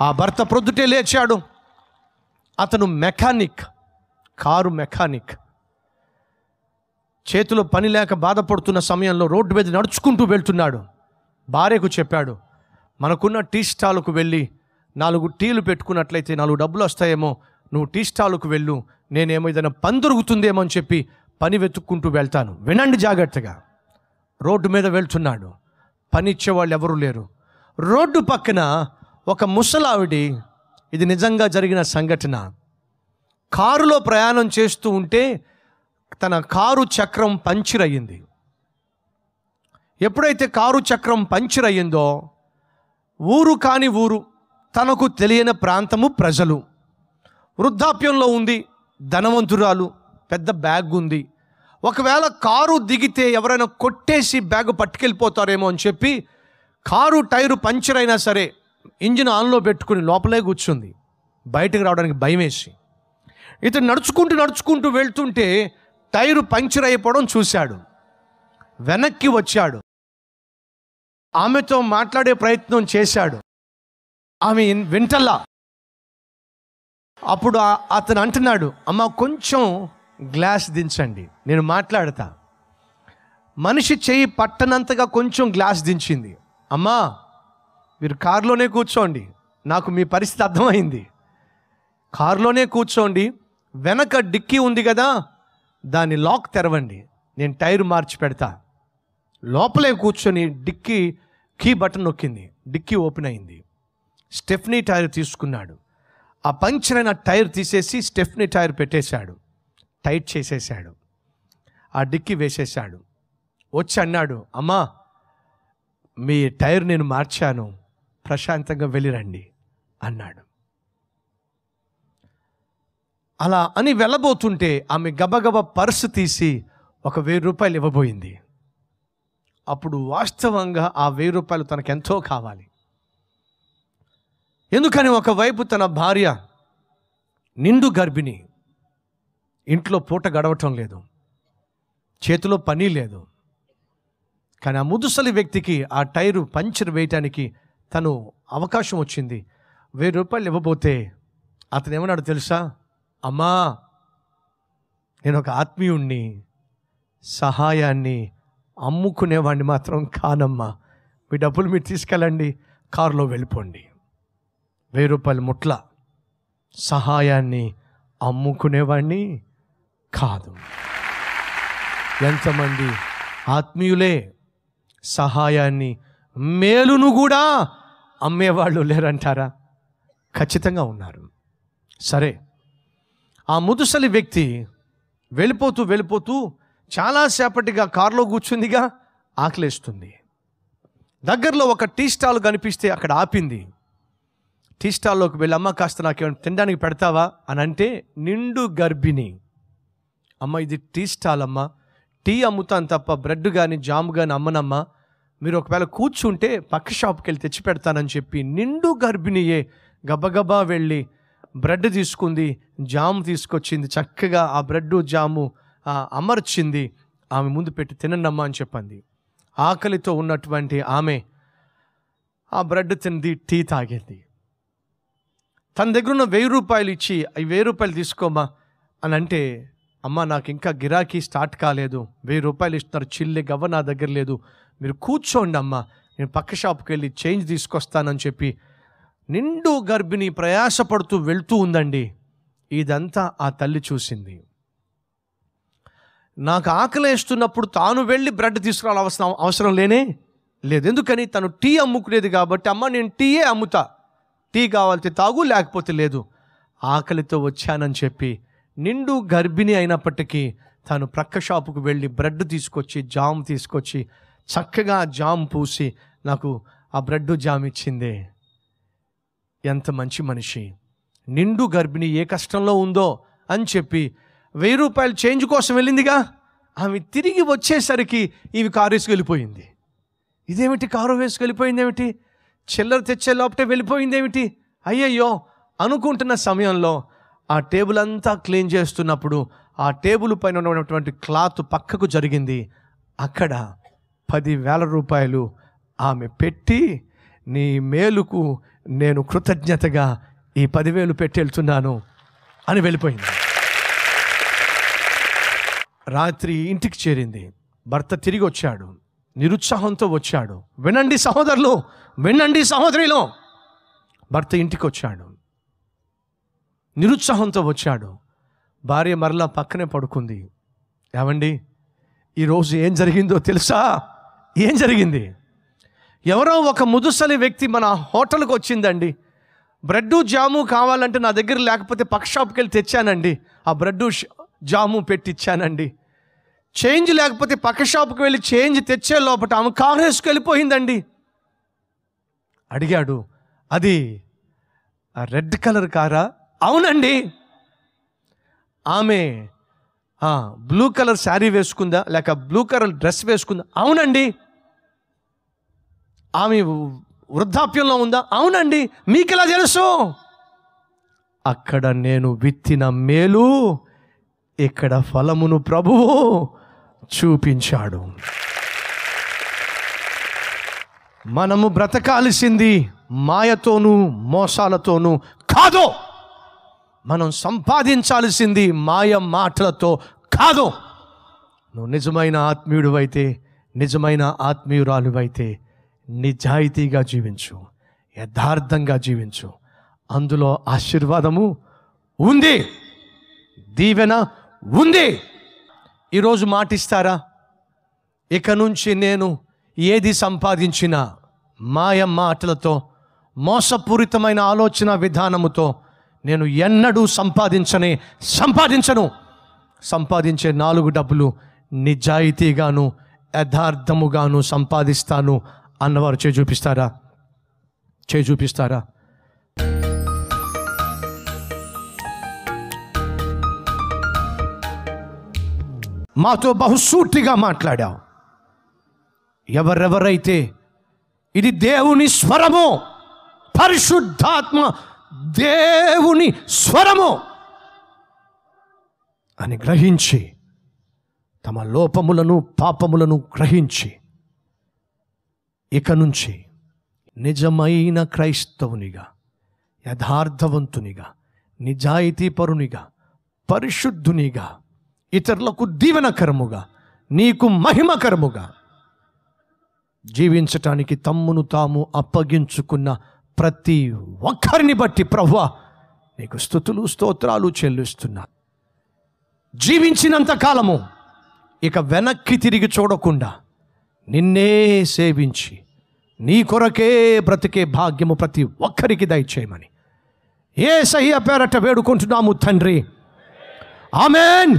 ఆ భర్త ప్రొద్దుటే లేచాడు. అతను మెకానిక్ కారు మెకానిక్. చేతిలో పని లేక బాధపడుతున్న సమయంలో రోడ్డు మీద నడుచుకుంటూ వెళ్తున్నాడు. భార్యకు చెప్పాడు మనకున్న టీ స్టాల్కు వెళ్ళి నాలుగు టీలు పెట్టుకున్నట్లయితే నాలుగు డబ్బులు వస్తాయేమో నువ్వు టీ స్టాల్కు వెళ్ళు నేనేమో ఏదైనా పని దొరుకుతుందేమో అని చెప్పి పని వెతుక్కుంటూ వెళ్తాను. వినండి జాగ్రత్తగా. రోడ్డు మీద వెళ్తున్నాడు. పని ఇచ్చేవాళ్ళు ఎవరూ లేరు. రోడ్డు పక్కన ఒక ముసలావిడి ఇది నిజంగా జరిగిన సంఘటన. కారులో ప్రయాణం చేస్తూ ఉంటే తన కారు చక్రం పంచర్ అయ్యింది. ఎప్పుడైతే కారు చక్రం పంచర్ అయ్యిందో ఊరు కాని ఊరు తనకు తెలియని ప్రాంతము ప్రజలు. వృద్ధాప్యంలో ఉంది ధనవంతురాలు పెద్ద బ్యాగ్ ఉంది. ఒకవేళ కారు దిగితే ఎవరైనా కొట్టేసి బ్యాగ్ పట్టుకెళ్ళిపోతారేమో అని చెప్పి కారు టైరు పంచర్ అయినా సరే ఇంజిన్ ఆన్లో పెట్టుకుని లోపలే కూర్చుంది. బయటకు రావడానికి భయం వేసి ఇతను నడుచుకుంటూ నడుచుకుంటూ వెళ్తుంటే టైరు పంక్చర్ అయిపోవడం చూశాడు. వెనక్కి వచ్చాడు. ఆమెతో మాట్లాడే ప్రయత్నం చేశాడు. ఆమె వింటల్లా. అప్పుడు అతను అంటున్నాడు అమ్మ కొంచెం గ్లాస్ దించండి నేను మాట్లాడతా. మనిషి చేయి పట్టనంతగా కొంచెం గ్లాస్ దించింది. అమ్మా మీరు కారులోనే కూర్చోండి. నాకు మీ పరిస్థితి అర్థమైంది. కారులోనే కూర్చోండి. వెనక డిక్కీ ఉంది కదా దాన్ని లాక్ తెరవండి. నేను టైర్ మార్చి పెడతా. లోపలే కూర్చొని డిక్కీ కీ బటన్ నొక్కింది. డిక్కీ ఓపెన్ అయింది. స్టెఫ్నీ టైర్ తీసుకున్నాడు. ఆ పంచర్ అయిన టైర్ తీసేసి స్టెఫ్నీ టైర్ పెట్టేశాడు. టైట్ చేసేసాడు ఆ డిక్కీ వేసేశాడు. వచ్చి అన్నాడు అమ్మా మీ టైర్ నేను మార్చాను. ప్రశాంతంగా వెళ్ళిరండి అన్నాడు. అలా అని వెళ్ళబోతుంటే ఆమె గబగబ పర్సు తీసి ఒక వెయ్యి రూపాయలు ఇవ్వబోయింది. అప్పుడు వాస్తవంగా ఆ వెయ్యి రూపాయలు తనకెంతో కావాలి. ఎందుకని ఒకవైపు తన భార్య నిండు గర్భిణి ఇంట్లో పూట గడవటం లేదు చేతిలో పని లేదు. కానీ ఆ ముదుసలి వ్యక్తికి ఆ టైరు పంచర్ వేయటానికి తను అవకాశం వచ్చింది. వెయ్యి రూపాయలు ఇవ్వబోతే అతను ఏమన్నాడు తెలుసా? అమ్మా నేను ఒక ఆత్మీయుణ్ణి సహాయాన్ని అమ్ముకునేవాడిని మాత్రం కానమ్మా. మీ డబ్బులు మీరు తీసుకెళ్ళండి కారులో వెళ్ళిపోండి. వెయ్యి రూపాయల ముట్ల సహాయాన్ని అమ్ముకునేవాడిని కాదు. ఎంతమంది ఆత్మీయులే సహాయాన్ని మేలును కూడా అమ్మేవాళ్ళు లేరంటారా? ఖచ్చితంగా ఉన్నారు. సరే ఆ ముదుసలి వ్యక్తి వెళ్ళిపోతూ వెళ్ళిపోతూ చాలాసేపటిగా కారులో కూర్చుందిగా ఆకలేస్తుంది. దగ్గరలో ఒక టీ స్టాల్ కనిపిస్తే అక్కడ ఆపింది. టీ స్టాల్లోకి వెళ్ళి అమ్మ కాస్త నాకేమైనా తినడానికి పెడతావా? అని అంటే నిండు గర్భిణి. అమ్మ ఇది టీ స్టాల్ అమ్మ. టీ అమ్ముతాను తప్ప బ్రెడ్ కానీ జామ్ కానీ అమ్మనమ్మా. మీరు ఒకవేళ కూర్చుంటే పక్క షాప్కి వెళ్ళి తెచ్చి పెడతానని చెప్పి నిండు గర్భిణియే గబగబా వెళ్ళి బ్రెడ్ తీసుకుంది జామ్ తీసుకొచ్చింది చక్కగా ఆ బ్రెడ్ జాము అమర్చింది. ఆమె ముందు పెట్టి తినండమ్మా అని చెప్పింది. ఆకలితో ఉన్నటువంటి ఆమె ఆ బ్రెడ్ తింది టీ తాగింది. తన దగ్గర ఉన్న వెయ్యి రూపాయలు ఇచ్చి ఈ వెయ్యి రూపాయలు తీసుకోమా అని అంటే అమ్మ నాకు ఇంకా గిరాకీ స్టార్ట్ కాలేదు. వెయ్యి రూపాయలు ఇస్తున్నారు చిల్లి గవ్వ నా దగ్గర లేదు. మీరు కూర్చోండి అమ్మ. నేను పక్క షాప్కి వెళ్ళి చేంజ్ తీసుకొస్తానని చెప్పి నిండు గర్భిణి ప్రయాసపడుతూ వెళ్తూ ఉందండి. ఇదంతా ఆ తల్లి చూసింది. నాకు ఆకలేస్తున్నప్పుడు తాను వెళ్ళి బ్రెడ్ తీసుకురావాల్సిన అవసరం అవసరం లేనే లేదు. ఎందుకని? తను టీ అమ్ముకునేది కాబట్టి అమ్మ నేను టీయే అమ్ముతా. టీ కావాలితే తాగు లేకపోతే లేదు. ఆకలితో వచ్చానని చెప్పి నిండు గర్భిణి అయినప్పటికీ తాను ప్రక్క షాపుకు వెళ్ళి బ్రెడ్ తీసుకొచ్చి జామ్ తీసుకొచ్చి చక్కగా జామ్ పూసి నాకు ఆ బ్రెడ్ జామ్ ఇచ్చింది. ఎంత మంచి మనిషి. నిండు గర్భిణి ఏ కష్టంలో ఉందో అని చెప్పి వెయ్యి రూపాయలు చేంజ్ కోసం వెళ్ళిందిగా. ఆమె తిరిగి వచ్చేసరికి ఇవి కారు వేసుకెళ్ళిపోయింది. ఇదేమిటి కారు వేసుకెళ్ళిపోయింది ఏమిటి చిల్లర తెచ్చే లోపటే వెళ్ళిపోయింది ఏమిటి అయ్యయ్యో! అనుకుంటున్న సమయంలో ఆ టేబుల్ అంతా క్లీన్ చేస్తున్నప్పుడు ఆ టేబుల్ పైన ఉన్నటువంటి క్లాత్ పక్కకు జరిగింది. అక్కడ పదివేల రూపాయలు ఆమె పెట్టి నీ మేలుకు నేను కృతజ్ఞతగా ఈ పదివేలు పెట్టి వెళ్తున్నాను అని వెళ్ళిపోయింది. రాత్రి ఇంటికి చేరింది. భర్త తిరిగి వచ్చాడు. నిరుత్సాహంతో వచ్చాడు. వినండి సహోదరులు వినండి సహోదరిలో. భర్త ఇంటికి వచ్చాడు. నిరుత్సాహంతో వచ్చాడు. భార్య మరలా పక్కనే పడుకుంది. ఏమండి ఈరోజు ఏం జరిగిందో తెలుసా? ఏం జరిగింది? ఎవరో ఒక ముదుసలి వ్యక్తి మన హోటల్కి వచ్చిందండి. బ్రెడ్ జాము కావాలంటే నా దగ్గర లేకపోతే పక్ షాప్కి వెళ్ళి తెచ్చానండి. ఆ బ్రెడ్ జాము పెట్టిచ్చానండి చేంజ్ లేకపోతే పక్క షాప్కి వెళ్ళి చేంజ్ తెచ్చే లోపల ఆమె కాంగ్రెస్కి వెళ్ళిపోయిందండి. అడిగాడు అది రెడ్ కలర్ కారా? అవునండి. ఆమె బ్లూ కలర్ శారీ వేసుకుందా? లేక బ్లూ కలర్ డ్రెస్ వేసుకుందా? అవునండి. ఆమె వృద్ధాప్యంలో ఉందా? అవునండి. మీకు ఎలా తెలుసు? అక్కడ నేను విత్తిన మేలు ఇక్కడ ఫలమును ప్రభువు చూపించాడు. మనము బ్రతకాల్సింది మాయతోనూ మోసాలతోనూ కాదు. మనం సంపాదించాల్సింది మాయ మాటలతో కాదు. నువ్వు నిజమైన ఆత్మీయుడు అయితే నిజమైన ఆత్మీయురాలువైతే నిజాయితీగా జీవించు యథార్థంగా జీవించు. అందులో ఆశీర్వాదము ఉంది. దీవెన ఉంది. ఈరోజు మాటిస్తారా? ఇక నుంచి నేను ఏది సంపాదించినా మాయ మాటలతో మోసపూరితమైన ఆలోచన విధానముతో నేను ఎన్నడూ సంపాదించనే సంపాదించను. సంపాదించే నాలుగు డబ్బులు నిజాయితీగాను యథార్థముగాను సంపాదిస్తాను. అన్నవారు చే చూపిస్తారా? చే చూపిస్తారా? మాతో బహుసూటిగా మాట్లాడావు. ఎవరెవరైతే ఇది దేవుని స్వరము పరిశుద్ధాత్మ దేవుని స్వరము అని గ్రహించి తమ లోపములను పాపములను గ్రహించి ఇక నుంచి నిజమైన క్రైస్తవునిగా యథార్థవంతునిగా నిజాయితీపరునిగా పరిశుద్ధునిగా ఇతరులకు దీవెనకరముగా నీకు మహిమకరముగా జీవించటానికి తమ్మును తాము అప్పగించుకున్న ప్రతి ఒక్కరిని బట్టి ప్రవ్వా నీకు స్థుతులు స్తోత్రాలు చెల్లిస్తున్నా. జీవించినంత కాలము ఇక వెనక్కి తిరిగి చూడకుండా నిన్నే సేవించి నీ కొరకే బ్రతికే భాగ్యము ప్రతి ఒక్కరికి దయచేయమని. ఏ సహ్య పేరట వేడుకుంటున్నాము తండ్రి. ఆమెన్.